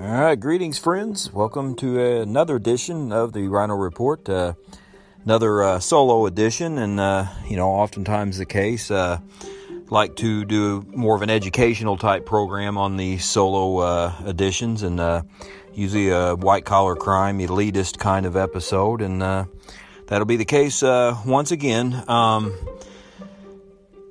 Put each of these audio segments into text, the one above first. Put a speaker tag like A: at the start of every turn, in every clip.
A: All right, greetings, friends. Welcome to another edition of the Rhino Report. Uh, another uh, solo edition, and uh, you know, oftentimes the case. Uh, like to do more of an educational type program on the solo uh, editions, and uh, usually a white collar crime elitist kind of episode, and that'll be the case once again. Um,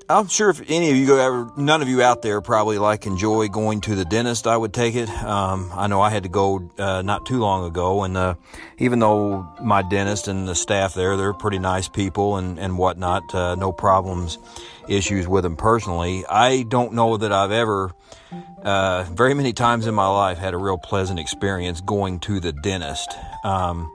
A: I'm sure if any of you go ever, none of you out there probably like enjoy going to the dentist. I would take it. Um, I know I had to go uh, not too long ago, and uh, even though my dentist and the staff there, they're pretty nice people and and whatnot, uh, no problems, issues with them personally. I don't know that I've ever, uh, very many times in my life, had a real pleasant experience going to the dentist. Um,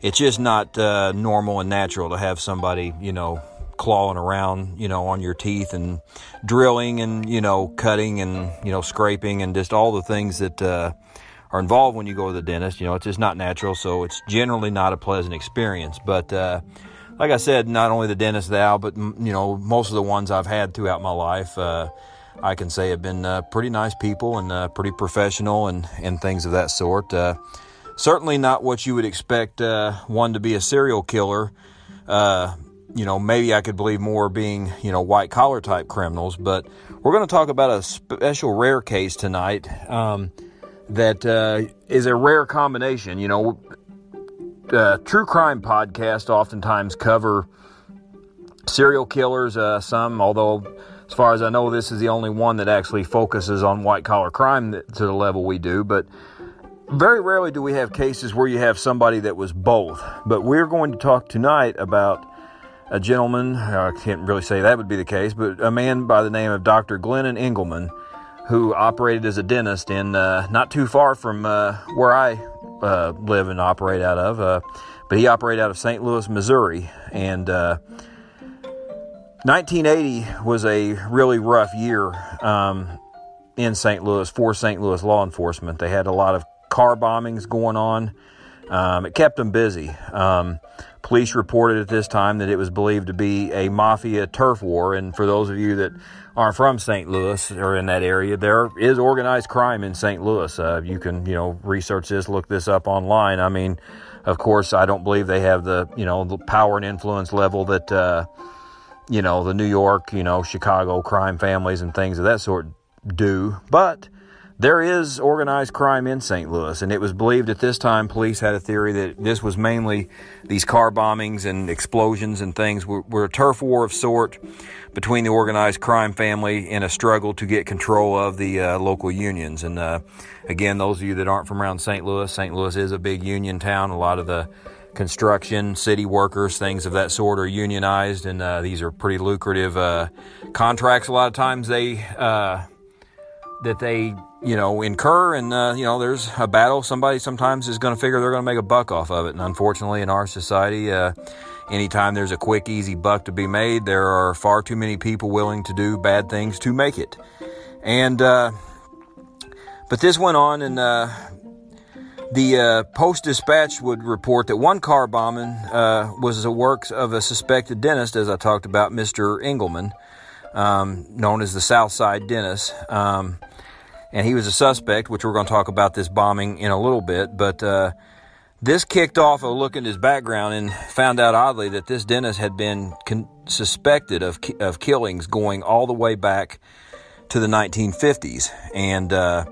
A: it's just not uh, normal and natural to have somebody, you know clawing around, you know, on your teeth and drilling and, you know, cutting and, you know, scraping and just all the things that uh, are involved when you go to the dentist. You know, it's just not natural, so it's generally not a pleasant experience. But uh, like I said, not only the dentist thou, but, you know, most of the ones I've had throughout my life, uh, I can say have been uh, pretty nice people and uh, pretty professional and, and things of that sort. Uh, certainly not what you would expect one to be a serial killer. Uh, you know, maybe I could believe more being, you know, white collar type criminals. But we're going to talk about a special rare case tonight um, that uh, is a rare combination. You know, uh, true crime podcasts oftentimes cover serial killers, uh, some, although as far as I know, this is the only one that actually focuses on white collar crime to the level we do. But very rarely do we have cases where you have somebody that was both. But we're going to talk tonight about a gentleman, I can't really say that would be the case, but a man by the name of Dr. Glennon Engleman, who operated as a dentist in uh, not too far from uh, where I uh, live and operate out of. Uh, but he operated out of St. Louis, Missouri. And 1980 uh, was a really rough year um, in St. Louis for St. Louis law enforcement. They had a lot of car bombings going on. Um, it kept them busy. Um, Police reported at this time that it was believed to be a mafia turf war. And for those of you that aren't from St. Louis or in that area, there is organized crime in St. Louis. Uh, you can, you know, research this, look this up online. I mean, of course, I don't believe they have the, you know, the power and influence level that, uh, you know, the New York, you know, Chicago crime families and things of that sort do. But there is organized crime in St. Louis, and it was believed at this time, police had a theory that this was mainly these car bombings and explosions and things were, were a turf war of sort between the organized crime family in a struggle to get control of the uh, local unions. And uh, again, those of you that aren't from around St. Louis, St. Louis is a big union town. A lot of the construction, city workers, things of that sort are unionized, and uh, these are pretty lucrative uh, contracts. A lot of times they uh, that they you know, incur and, uh, you know, there's a battle. Somebody sometimes is going to figure they're going to make a buck off of it. And unfortunately, in our society, uh, anytime there's a quick, easy buck to be made, there are far too many people willing to do bad things to make it. And, uh, but this went on, and uh, the uh, Post Dispatch would report that one car bombing uh, was the works of a suspected dentist, as I talked about, Mr. Engleman, um, known as the Southside Dentist. Um, and he was a suspect, which we're going to talk about this bombing in a little bit. But uh, this kicked off a look at his background and found out oddly that this dentist had been con- suspected of of killings going all the way back to the 1950s, and uh,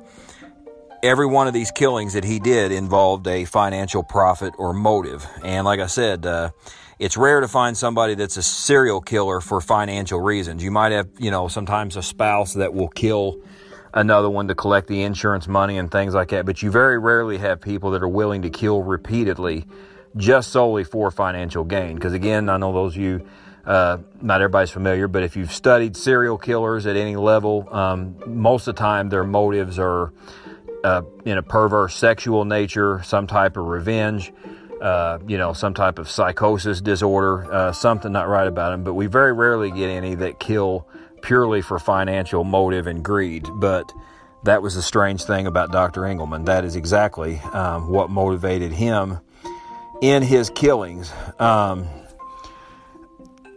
A: every one of these killings that he did involved a financial profit or motive. And like I said. Uh, it's rare to find somebody that's a serial killer for financial reasons. You might have, you know, sometimes a spouse that will kill another one to collect the insurance money and things like that. But you very rarely have people that are willing to kill repeatedly just solely for financial gain. Because again, I know those of you, uh, not everybody's familiar, but if you've studied serial killers at any level, um, most of the time their motives are uh, in a perverse sexual nature, some type of revenge. Uh, you know, some type of psychosis disorder, uh, something not right about them. But we very rarely get any that kill purely for financial motive and greed. But that was the strange thing about Dr. Engleman. That is exactly um, what motivated him in his killings. Um,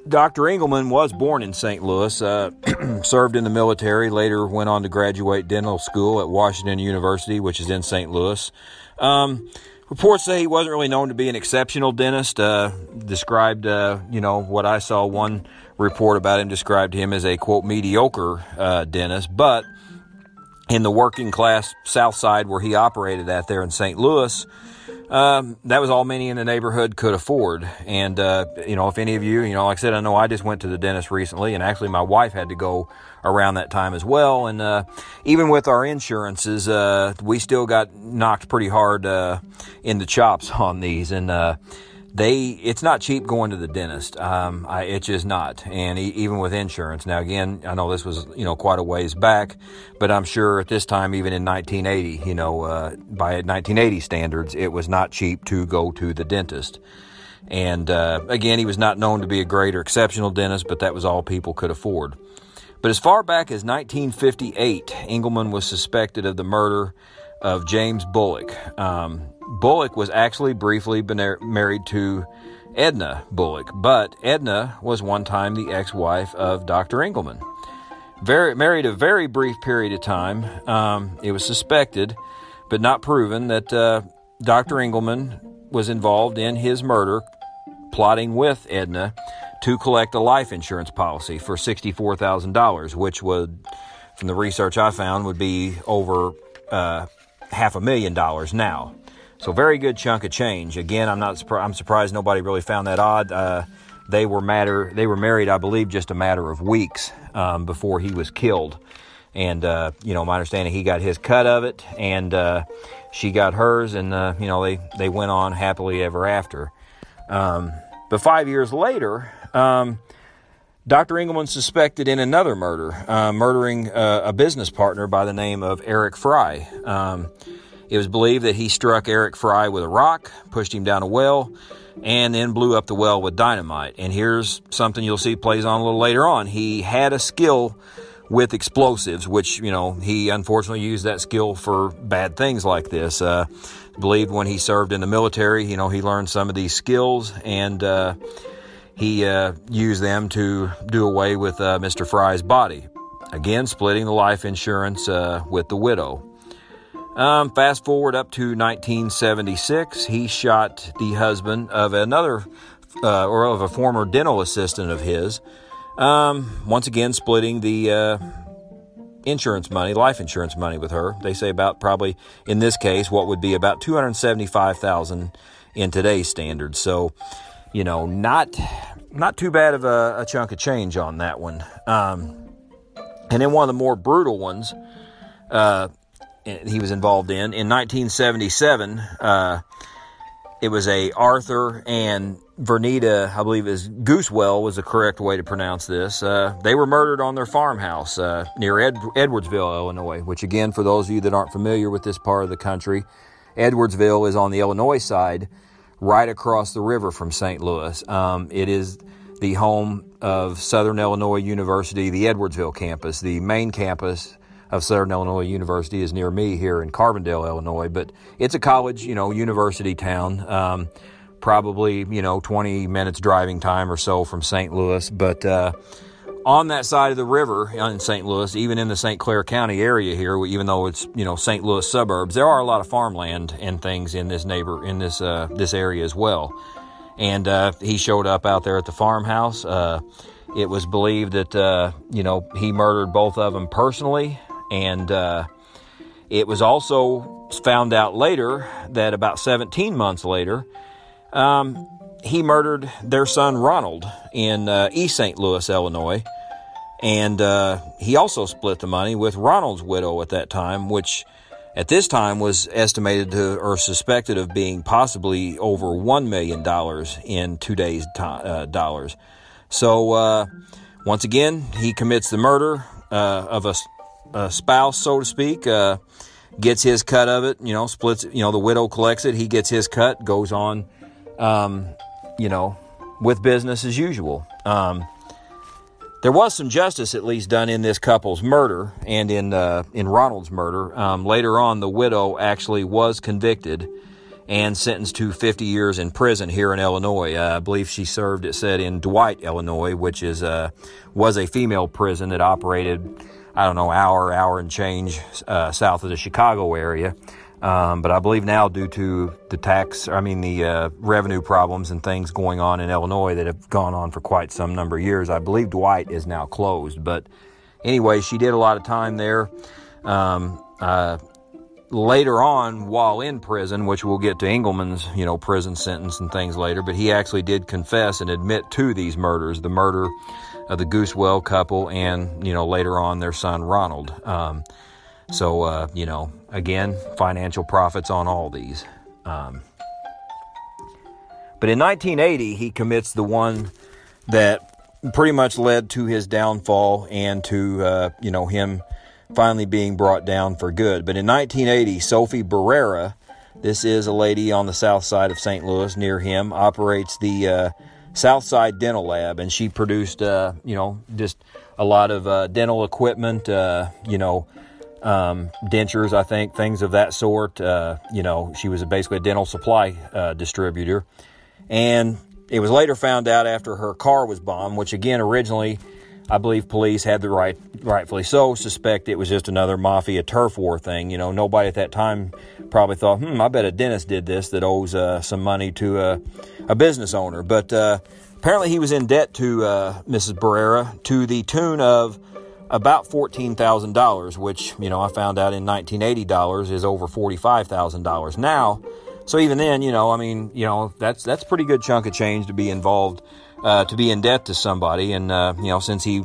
A: Dr. Engleman was born in St. Louis, uh, served in the military, later went on to graduate dental school at Washington University, which is in St. Louis. Um, reports say he wasn't really known to be an exceptional dentist. Uh, described, uh, you know, what I saw one report about him described him as a quote mediocre uh, dentist, but in the working class South Side where he operated at there in St. Louis, um, that was all many in the neighborhood could afford. And, uh, you know, if any of you, you know, like I said, I know I just went to the dentist recently, and actually my wife had to go around that time as well. And uh, even with our insurances, uh, we still got knocked pretty hard uh, in the chops on these. And, uh, they it's not cheap going to the dentist. Um, I, it's just not, and e- even with insurance. Now, again, I know this was you know quite a ways back, but I'm sure at this time, even in 1980, you know, uh, by 1980 standards, it was not cheap to go to the dentist. And uh, again, he was not known to be a great or exceptional dentist, but that was all people could afford. But as far back as 1958, Engleman was suspected of the murder of James Bullock. Um, Bullock was actually briefly married to Edna Bullock, but Edna was one time the ex wife of Dr. Engleman. Very, married a very brief period of time. Um, it was suspected, but not proven, that uh, Dr. Engleman was involved in his murder, plotting with Edna to collect a life insurance policy for $64,000, which would, from the research I found, would be over uh, half a million dollars now. So very good chunk of change. Again, I'm not I'm surprised nobody really found that odd. Uh, they were matter they were married, I believe, just a matter of weeks um, before he was killed. And uh, you know, my understanding, he got his cut of it, and uh, she got hers, and uh, you know, they they went on happily ever after. Um, but five years later. Um, Dr. Engleman suspected in another murder, uh, murdering uh, a business partner by the name of Eric Frey. It was believed that he struck Eric Frey with a rock, pushed him down a well, and then blew up the well with dynamite. And here's something you'll see plays on a little later on. He had a skill with explosives, which, you know, he unfortunately used that skill for bad things like this. Uh, believed when he served in the military, you know, he learned some of these skills and uh, he uh, used them to do away with uh, Mr. Frey's body. Again, splitting the life insurance uh, with the widow. Um, fast forward up to 1976, he shot the husband of another, uh, or of a former dental assistant of his. Um, once again, splitting the uh, insurance money, life insurance money with her. They say about probably in this case what would be about 275,000 in today's standards. So, you know, not not too bad of a, a chunk of change on that one. Um, and then one of the more brutal ones. Uh, he was involved in. In 1977, uh, it was a Arthur and Vernita, I believe is Gusewelle was the correct way to pronounce this. Uh, they were murdered on their farmhouse uh, near Ed- Edwardsville, Illinois. Which, again, for those of you that aren't familiar with this part of the country, Edwardsville is on the Illinois side, right across the river from St. Louis. Um, it is the home of Southern Illinois University, the Edwardsville campus, the main campus of Southern Illinois University is near me here in Carbondale, Illinois. But it's a college, you know, university town. Um, probably, you know, 20 minutes driving time or so from St. Louis. But uh, on that side of the river in St. Louis, even in the St. Clair County area here, even though it's you know St. Louis suburbs, there are a lot of farmland and things in this neighbor in this uh, this area as well. And uh, he showed up out there at the farmhouse. Uh, it was believed that uh, you know he murdered both of them personally, and uh, it was also found out later that about 17 months later, um, he murdered their son Ronald in uh, East St. Louis, Illinois. And uh, he also split the money with Ronald's widow at that time, which at this time was estimated to or suspected of being possibly over $1 million in today's to- uh, dollars. So, uh, once again, he commits the murder uh, of a uh, spouse, so to speak, uh, gets his cut of it. You know, splits. You know, the widow collects it. He gets his cut. Goes on. Um, you know, with business as usual. Um, there was some justice, at least, done in this couple's murder and in uh, in Ronald's murder. Um, later on, the widow actually was convicted, and sentenced to 50 years in prison here in Illinois. Uh, I believe she served, it said, in Dwight, Illinois, which is uh, was a female prison that operated, I don't know, hour, hour and change uh, south of the Chicago area. Um, but I believe now, due to the tax, I mean, the uh, revenue problems and things going on in Illinois that have gone on for quite some number of years, I believe Dwight is now closed. But anyway, she did a lot of time there. Um, uh, later on, while in prison, which we'll get to Engleman's, you know, prison sentence and things later, but he actually did confess and admit to these murders, the murder of the Gusewelle couple and, you know, later on their son Ronald. Um, so, uh, you know, again, financial profits on all these. Um, but in 1980, he commits the one that pretty much led to his downfall and to, uh, you know, him finally being brought down for good. But in 1980, Sophie Barrera, this is a lady on the south side of St. Louis near him, operates the uh, Southside Dental Lab, and she produced, uh, you know, just a lot of uh, dental equipment, uh, you know, um, dentures, I think, things of that sort. Uh, you know, she was basically a dental supply uh, distributor. And it was later found out after her car was bombed, which again, originally, I believe police had the right, rightfully so, suspect it was just another mafia turf war thing. You know, nobody at that time probably thought, hmm, I bet a dentist did this that owes uh, some money to a, a business owner. But uh, apparently he was in debt to uh, Mrs. Barrera to the tune of about $14,000, which, you know, I found out in 1980 dollars is over $45,000 now. So even then, you know, I mean, you know, that's that's pretty good chunk of change to be involved, uh, to be in debt to somebody. And uh, you know, since he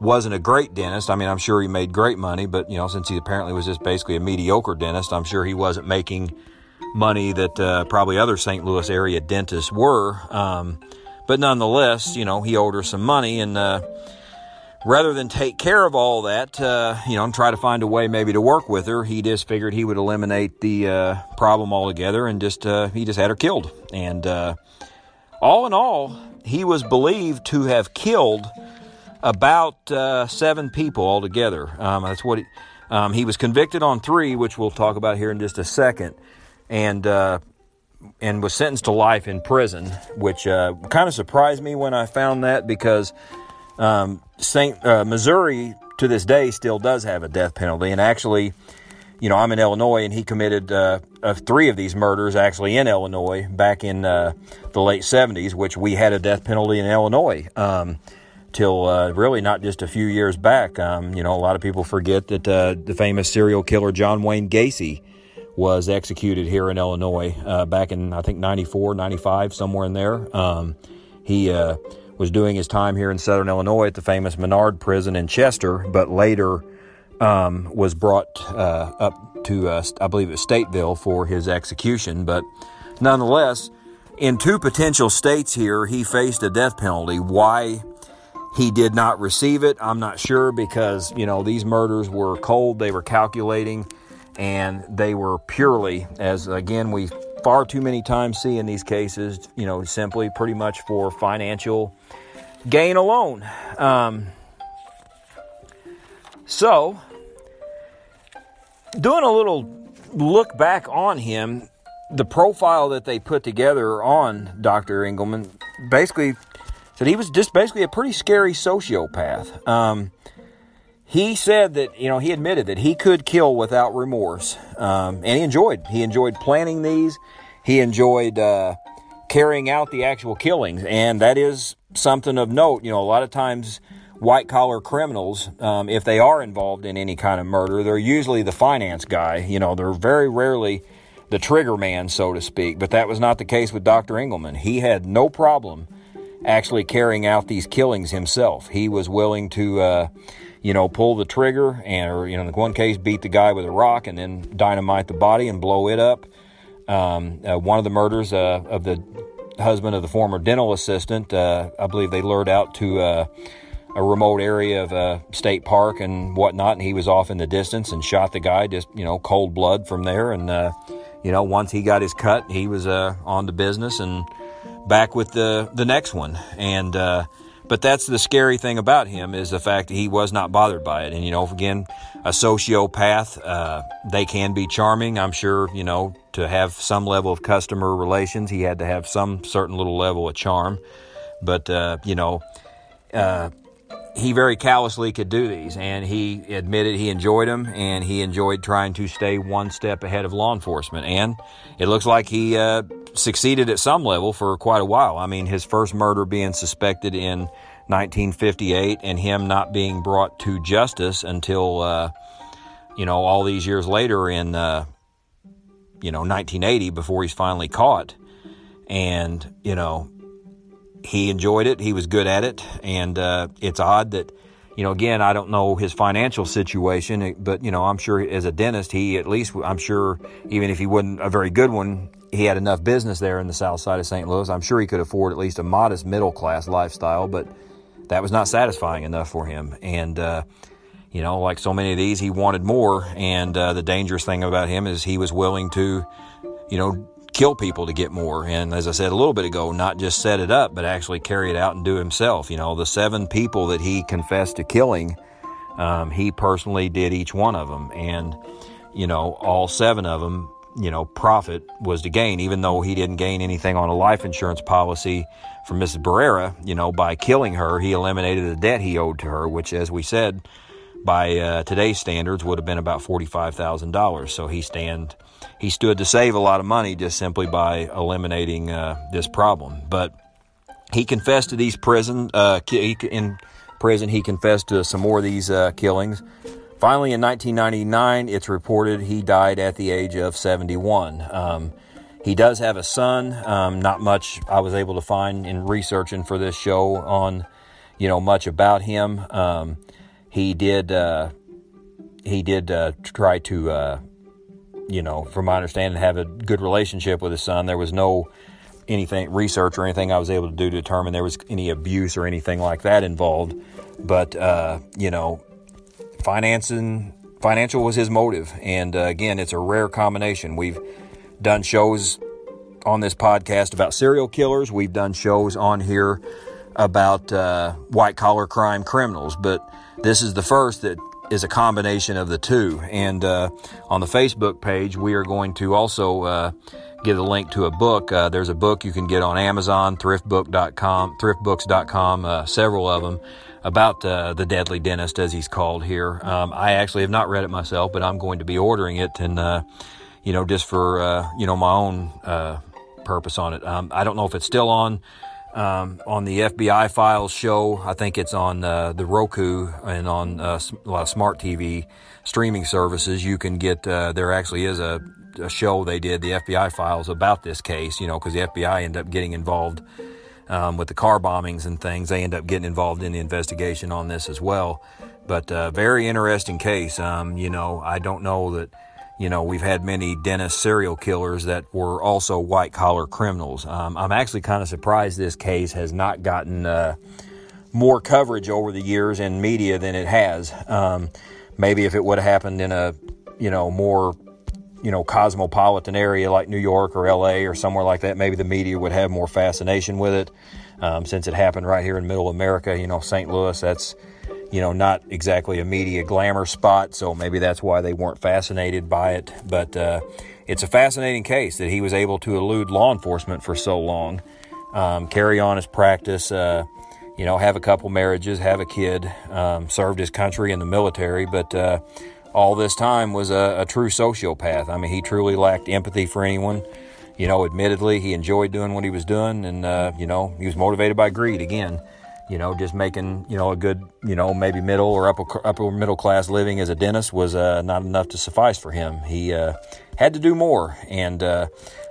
A: wasn't a great dentist, I mean, I'm sure he made great money, but you know, since he apparently was just basically a mediocre dentist, I'm sure he wasn't making money that uh, probably other St. Louis area dentists were. Um, but nonetheless, you know, he owed her some money, and uh, rather than take care of all that, uh, you know, and try to find a way maybe to work with her, he just figured he would eliminate the uh, problem altogether and just uh, he just had her killed. And uh, all in all, he was believed to have killed about uh, seven people altogether. Um, that's what he, um, he was convicted on three, which we'll talk about here in just a second, and uh, and was sentenced to life in prison, which kind of surprised me when I found that because um, Saint uh, Missouri to this day still does have a death penalty, and actually, you know, I'm in Illinois, and he committed uh, three of these murders actually in Illinois back in uh, the late 70s, which we had a death penalty in Illinois. Um, till uh, really not just a few years back. Um, you know, a lot of people forget that uh, the famous serial killer John Wayne Gacy was executed here in Illinois uh, back in, I think, 94, 95, somewhere in there. Um, he uh, was doing his time here in Southern Illinois at the famous Menard Prison in Chester, but later um, was brought uh, up to, uh, I believe, it was Stateville for his execution. But nonetheless, in two potential states here, he faced a death penalty. Why he did not receive it, I'm not sure because, you know, these murders were cold, they were calculating, and they were purely, as again, we far too many times see in these cases, you know, simply pretty much for financial gain alone. Um, so, doing a little look back on him, the profile that they put together on Dr. Engleman basically said he was just basically a pretty scary sociopath. Um, he said that you know he admitted that he could kill without remorse, um, and he enjoyed he enjoyed planning these. He enjoyed uh, carrying out the actual killings, and that is something of note. You know, a lot of times white collar criminals, um, if they are involved in any kind of murder, they're usually the finance guy. You know, they're very rarely the trigger man, so to speak. But that was not the case with Dr. Engleman. He had no problem actually carrying out these killings himself. He was willing to, uh, you know, pull the trigger and, or, you know, in one case, beat the guy with a rock and then dynamite the body and blow it up. Um, uh, one of the murders uh, of the husband of the former dental assistant, uh, I believe they lured out to uh, a remote area of a uh, state park and whatnot, and he was off in the distance and shot the guy just, you know, cold blood from there. And, uh, you know, once he got his cut, he was on to business and back with the, the next one. And but that's the scary thing about him is the fact that he was not bothered by it. And you know, again, a sociopath, uh, they can be charming. I'm sure you know to have some level of customer relations, he had to have some certain little level of charm. But uh, you know, uh, he very callously could do these, and he admitted he enjoyed them, and he enjoyed trying to stay one step ahead of law enforcement. And it looks like he uh, succeeded at some level for quite a while. I mean, his first murder being suspected in 1958 and him not being brought to justice until, uh, you know, all these years later in, uh, you know, 1980 before he's finally caught. And, you know, he enjoyed it. He was good at it. And uh, it's odd that, you know, again, I don't know his financial situation, but, you know, I'm sure as a dentist, he at least, I'm sure, even if he wasn't a very good one, he had enough business there in the south side of St. Louis. I'm sure he could afford at least a modest middle class lifestyle, but that was not satisfying enough for him. And, uh, you know, like so many of these, he wanted more. And uh, the dangerous thing about him is he was willing to, you know, kill people to get more. And as I said a little bit ago, not just set it up, but actually carry it out and do himself. You know, the seven people that he confessed to killing, um, he personally did each one of them. And, you know, all seven of them you know, profit was to gain, even though he didn't gain anything on a life insurance policy from Mrs. Barrera, you know, by killing her, he eliminated the debt he owed to her, which, as we said, by uh, today's standards would have been about $45,000. So he stand, he stood to save a lot of money just simply by eliminating uh, this problem. But he confessed to these prison, uh, in prison, he confessed to some more of these uh, killings. Finally, in 1999, it's reported he died at the age of 71. Um, he does have a son. Um, not much I was able to find in researching for this show on, you know, much about him. Um, he did. Uh, he did uh, try to, uh, you know, from my understanding, have a good relationship with his son. There was no anything research or anything I was able to do to determine there was any abuse or anything like that involved. But uh, you know, financing financial was his motive and uh, again it's a rare combination we've done shows on this podcast about serial killers we've done shows on here about uh, white collar crime criminals but this is the first that is a combination of the two and uh, on the facebook page we are going to also uh, give a link to a book uh, there's a book you can get on amazon thriftbook.com thriftbooks.com uh, several of them about uh, the Deadly Dentist, as he's called here. Um, I actually have not read it myself, but I'm going to be ordering it, and uh, you know, just for uh, you know my own uh, purpose on it. Um, I don't know if it's still on um, on the FBI Files show. I think it's on uh, the Roku and on uh, a lot of smart TV streaming services. You can get there actually is a, a show they did, the FBI Files, about this case. You know, because the FBI ended up getting involved um, with the car bombings and things. They end up getting involved in the investigation on this as well. But uh, very interesting case. Um, you know, I don't know that. You know, we've had many dentist serial killers that were also white collar criminals. Um, I'm actually kind of surprised this case has not gotten uh, more coverage over the years in media than it has. Um, maybe if it would have happened in a, you know, more you know, cosmopolitan area like New York or LA or somewhere like that, maybe the media would have more fascination with it. Um, since it happened right here in middle America, you know, St. Louis, that's, you know, not exactly a media glamour spot, so maybe that's why they weren't fascinated by it. But uh, it's a fascinating case that he was able to elude law enforcement for so long, um, carry on his practice, uh, you know, have a couple marriages, have a kid, um, served his country in the military, but uh, all this time was a, a true sociopath. I mean, he truly lacked empathy for anyone. You know, admittedly, he enjoyed doing what he was doing, and uh, you know, he was motivated by greed again. You know, just making you know a good you know maybe middle or upper upper middle class living as a dentist was uh, not enough to suffice for him. He uh, had to do more, and uh,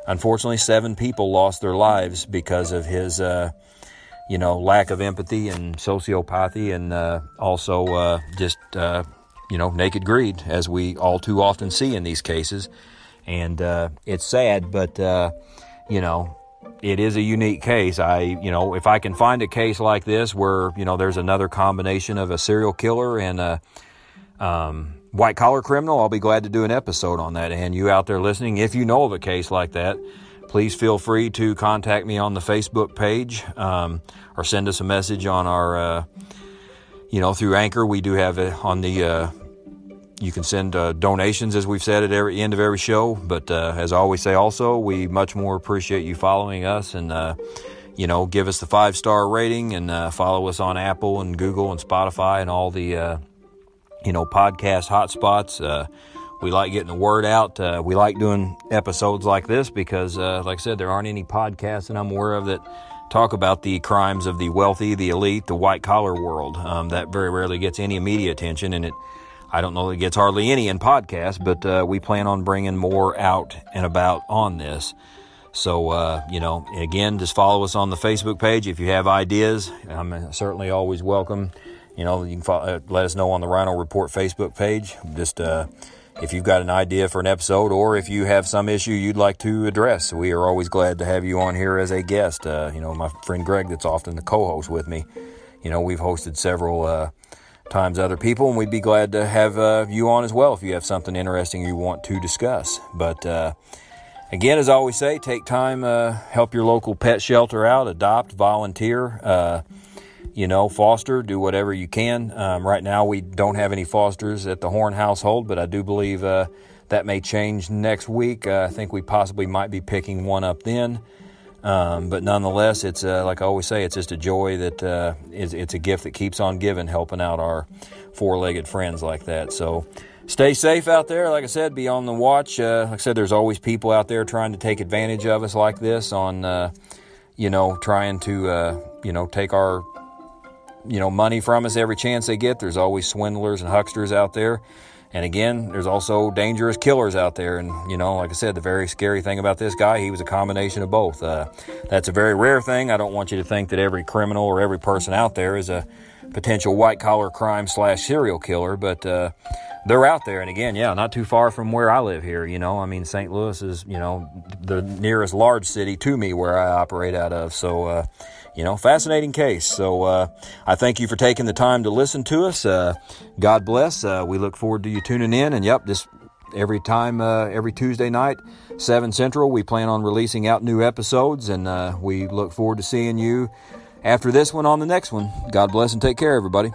A: unfortunately, seven people lost their lives because of his uh, you know lack of empathy and sociopathy, and uh, also just you know, naked greed, as we all too often see in these cases. And uh, it's sad, but, uh, you know, it is a unique case. I, you know, if I can find a case like this where, you know, there's another combination of a serial killer and a um, white collar criminal, I'll be glad to do an episode on that. And you out there listening, if you know of a case like that, please feel free to contact me on the Facebook page um, or send us a message on our, uh, you know, through Anchor. We do have it on the, uh, you can send uh, donations, as we've said at every end of every show. But uh, as I always say, also, we much more appreciate you following us and, uh, you know, give us the five star rating and uh, follow us on Apple and Google and Spotify and all the, you know, podcast hotspots we like getting the word out. Uh, we like doing episodes like this because, uh, like I said, there aren't any podcasts that I'm aware of that talk about the crimes of the wealthy, the elite, the white collar world. Um, that very rarely gets any media attention, and it. I don't know that it gets hardly any in podcasts, but uh, we plan on bringing more out and about on this. So, uh, you know, again, just follow us on the Facebook page. If you have ideas, I'm certainly always welcome. You know, you can follow, uh, let us know on the Rhino Report Facebook page. Just, uh, if you've got an idea for an episode or if you have some issue you'd like to address, we are always glad to have you on here as a guest. Uh, you know, my friend Greg, that's often the co host with me, you know, we've hosted several uh, times other people, and we'd be glad to have uh, you on as well if you have something interesting you want to discuss. But uh, again, as I always say, take time, uh, help your local pet shelter out, adopt, volunteer uh, you know, foster, do whatever you can. Um, right now, we don't have any fosters at the Horn household, but I do believe uh, that may change next week. Uh, I think we possibly might be picking one up then. Um, but nonetheless, it's uh, like I always say, it's just a joy that uh, is, it's a gift that keeps on giving, helping out our four-legged friends like that. So stay safe out there. Like I said, be on the watch. Uh, like I said, there's always people out there trying to take advantage of us like this on, uh, you know, trying to, you know, take our you know money from us every chance they get. There's always swindlers and hucksters out there. And again, there's also dangerous killers out there. And, you know, like I said, the very scary thing about this guy, he was a combination of both. Uh, that's a very rare thing. I don't want you to think that every criminal or every person out there is a potential white collar crime slash serial killer, but uh, they're out there. And again, yeah, not too far from where I live here. You know, I mean, St. Louis is, you know, the nearest large city to me where I operate out of. So, uh, you know, fascinating case. So uh, I thank you for taking the time to listen to us. Uh, God bless. Uh, we look forward to you tuning in. And yep, this every time, uh, every Tuesday night, 7 Central, we plan on releasing out new episodes. And uh, we look forward to seeing you after this one on the next one. God bless and take care, everybody.